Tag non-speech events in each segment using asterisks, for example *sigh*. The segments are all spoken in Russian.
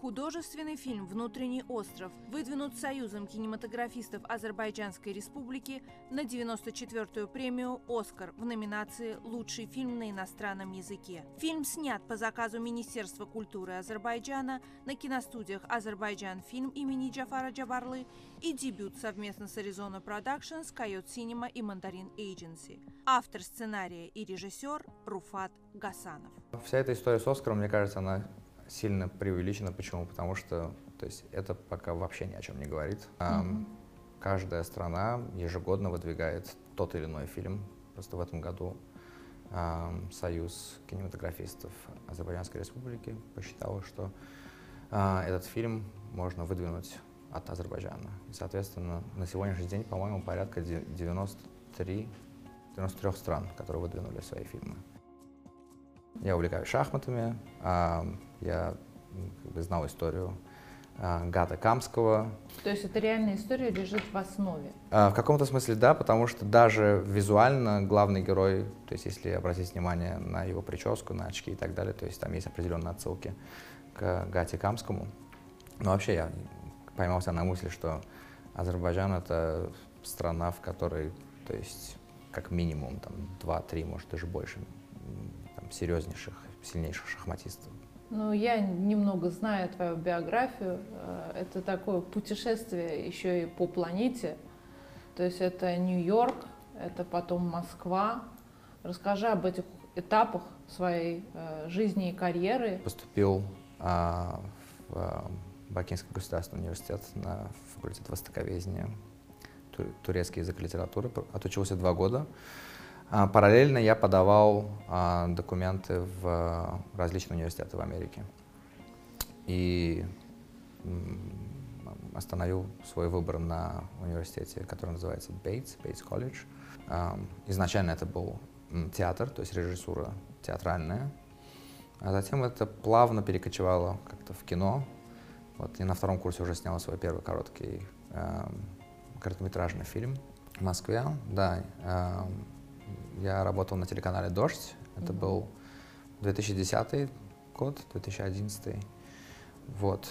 Художественный фильм «Внутренний остров» выдвинут Союзом кинематографистов Азербайджанской Республики на 94-ю премию «Оскар» в номинации «Лучший фильм на иностранном языке». Фильм снят по заказу Министерства культуры Азербайджана на киностудиях «Азербайджан фильм» имени Джафара Джабарлы и дебют совместно с Arizona Productions, Койот Синема и Мандарин Agency. Автор сценария и режиссер Руфат Гасанов. Вся эта история с Оскаром, мне кажется, она сильно преувеличено. Почему? Потому что то есть, это пока вообще ни о чем не говорит. Mm-hmm. Каждая страна ежегодно выдвигает тот или иной фильм. Просто в этом году Союз кинематографистов Азербайджанской Республики посчитал, что э, этот фильм можно выдвинуть от Азербайджана. И, соответственно, на сегодняшний день, по-моему, порядка 93, 93 стран, которые выдвинули свои фильмы. Я увлекаюсь шахматами, я как бы, знал историю Гата Камского. То есть это реальная история лежит в основе? В каком-то смысле да, потому что даже визуально главный герой, то есть если обратить внимание на его прическу, на очки и так далее, то есть там есть определенные отсылки к Гате Камскому. Но вообще я поймался на мысли, что Азербайджан — это страна, в которой, то есть как минимум там два-три, может даже больше там, серьезнейших, сильнейших шахматистов. Ну, я немного знаю твою биографию. Э, это такое путешествие еще и по планете. То есть это Нью-Йорк, это потом Москва. Расскажи об этих этапах своей э, жизни и карьеры. Поступил а, в а, Бакинский государственный университет на факультет востоковедения, турецкий язык и литературы. Отучился два года. А, параллельно я подавал а, документы в различные университеты в Америке. И остановил свой выбор на университете, который называется Бейтс, Бейтс колледж. Изначально это был театр, то есть режиссура театральная. А затем это плавно перекочевало как-то в кино. Вот, и на втором курсе уже снял свой первый короткий э, короткометражный фильм в Москве. Да, э, я работал на телеканале «Дождь». Это mm-hmm. был 2010 год, 2011. Вот.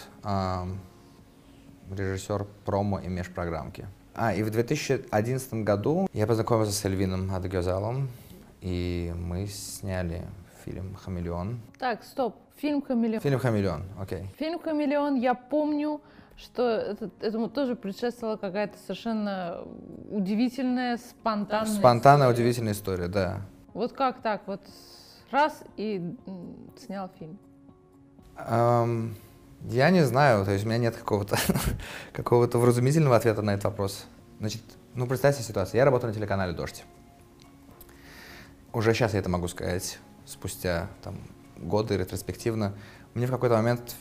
Режиссер промо и межпрограммки. А, и в 2011 году я познакомился с Эльвином Адгезалом, и мы сняли фильм «Хамелеон». Так, стоп. Фильм «Хамелеон». Фильм «Хамелеон», окей. Okay. Фильм «Хамелеон», я помню, что это, этому тоже предшествовала какая-то совершенно удивительная, спонтанная Спонтанная, история. удивительная история, да. Вот как так? Вот раз и снял фильм. Um, я не знаю, то есть у меня нет какого-то *laughs* какого-то вразумительного ответа на этот вопрос. Значит, ну представьте ситуацию. Я работаю на телеканале «Дождь». Уже сейчас я это могу сказать, спустя там, годы ретроспективно. Мне в какой-то момент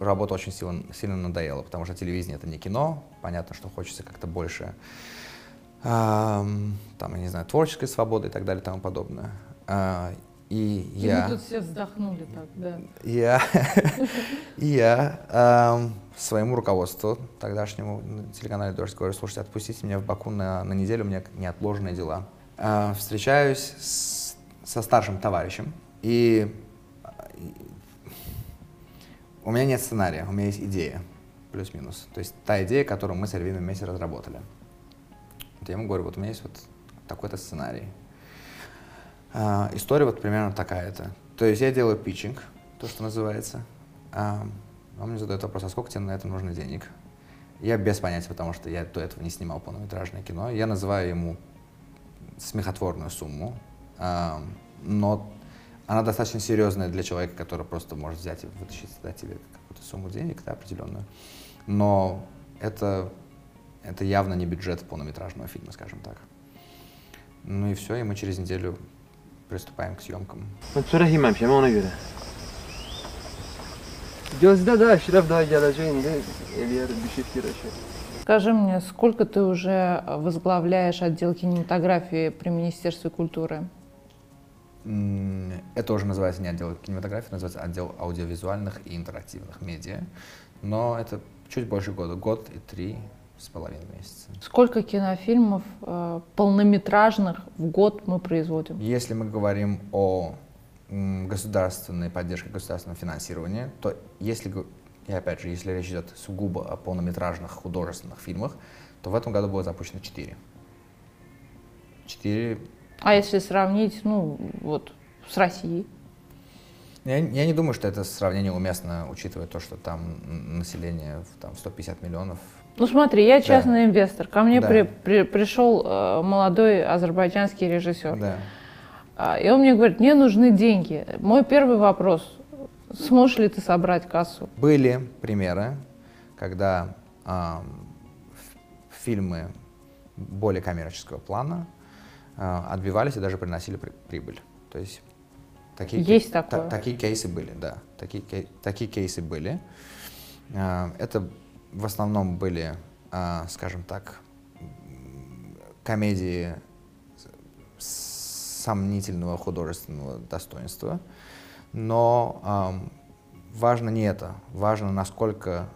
работа очень сильно, сильно надоела, потому что телевидение это не кино, понятно, что хочется как-то больше, эм, там, я не знаю, творческой свободы и так далее и тому подобное. Э, и, и я... Мы тут все вздохнули так, да. Я, *laughs* я эм, своему руководству, тогдашнему на телеканале «Дождь» говорю, слушайте, отпустите меня в Баку на, на неделю, у меня неотложные дела. Э, встречаюсь с, со старшим товарищем, и у меня нет сценария, у меня есть идея, плюс-минус. То есть та идея, которую мы с Альвином вместе разработали. Вот я ему говорю, вот у меня есть вот такой-то сценарий. А, история вот примерно такая-то. То есть я делаю питчинг, то, что называется. А, он мне задает вопрос, а сколько тебе на это нужно денег? Я без понятия, потому что я до этого не снимал полнометражное кино. Я называю ему смехотворную сумму, а, но она достаточно серьезная для человека, который просто может взять и вытащить, дать тебе какую-то сумму денег да, определенную. Но это, это явно не бюджет полнометражного фильма, скажем так. Ну и все, и мы через неделю приступаем к съемкам. Скажи мне, сколько ты уже возглавляешь отдел кинематографии при Министерстве культуры? Это уже называется не отдел кинематографии, называется отдел аудиовизуальных и интерактивных медиа. Но это чуть больше года, год и три с половиной месяца. Сколько кинофильмов э, полнометражных в год мы производим? Если мы говорим о государственной поддержке, государственном финансировании, то если, И опять же, если речь идет сугубо о полнометражных художественных фильмах, то в этом году было запущено 4. 4 А если сравнить, ну, вот, с Россией? Я, я не думаю, что это сравнение уместно, учитывая то, что там население в там, 150 миллионов. Ну смотри, я частный инвестор. Ко мне Да. при- при- пришел э, молодой азербайджанский режиссер. Да. А, И он мне говорит, мне нужны деньги. Мой первый вопрос, сможешь ли ты собрать кассу? Были примеры, когда ф- фильмы более коммерческого плана отбивались и даже приносили при- прибыль. То есть такие, Есть та- такое. такие кейсы были, да. Такие, такие кейсы были. А, Это в основном были, а, скажем так, комедии сомнительного художественного достоинства. Но важно не это, важно насколько,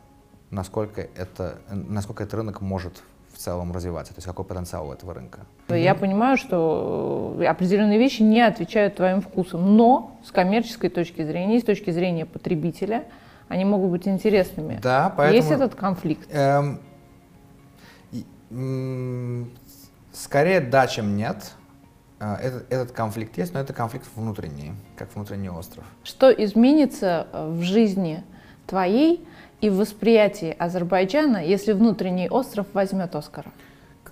насколько, это, насколько этот рынок может в целом развиваться, то есть какой потенциал у этого рынка. Я понимаю, что э, определенные вещи не отвечают твоим вкусам, но с коммерческой точки зрения, и с точки зрения потребителя, они могут быть интересными. Да, поэтому... Есть этот конфликт. Эм, скорее да, чем нет. Э, Этот, этот конфликт есть, но это конфликт внутренний, как внутренний остров. Что изменится э, в жизни твоей и в восприятии Азербайджана, если внутренний остров возьмет Оскара?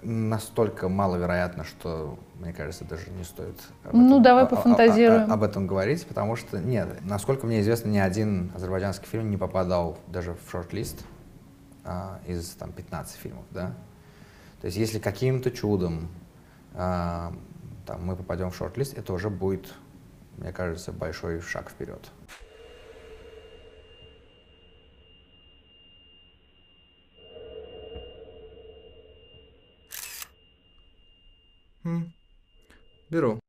Настолько маловероятно, что, мне кажется, даже не стоит об Ну, этом, давай о- о- пофантазируем. о- об этом говорить, потому что, нет, насколько мне известно, ни один азербайджанский фильм не попадал даже в шорт-лист а, из там, 15 фильмов, да. То есть если каким-то чудом а, там, мы попадем в шорт-лист, это уже будет, мне кажется, большой шаг вперед. Беру.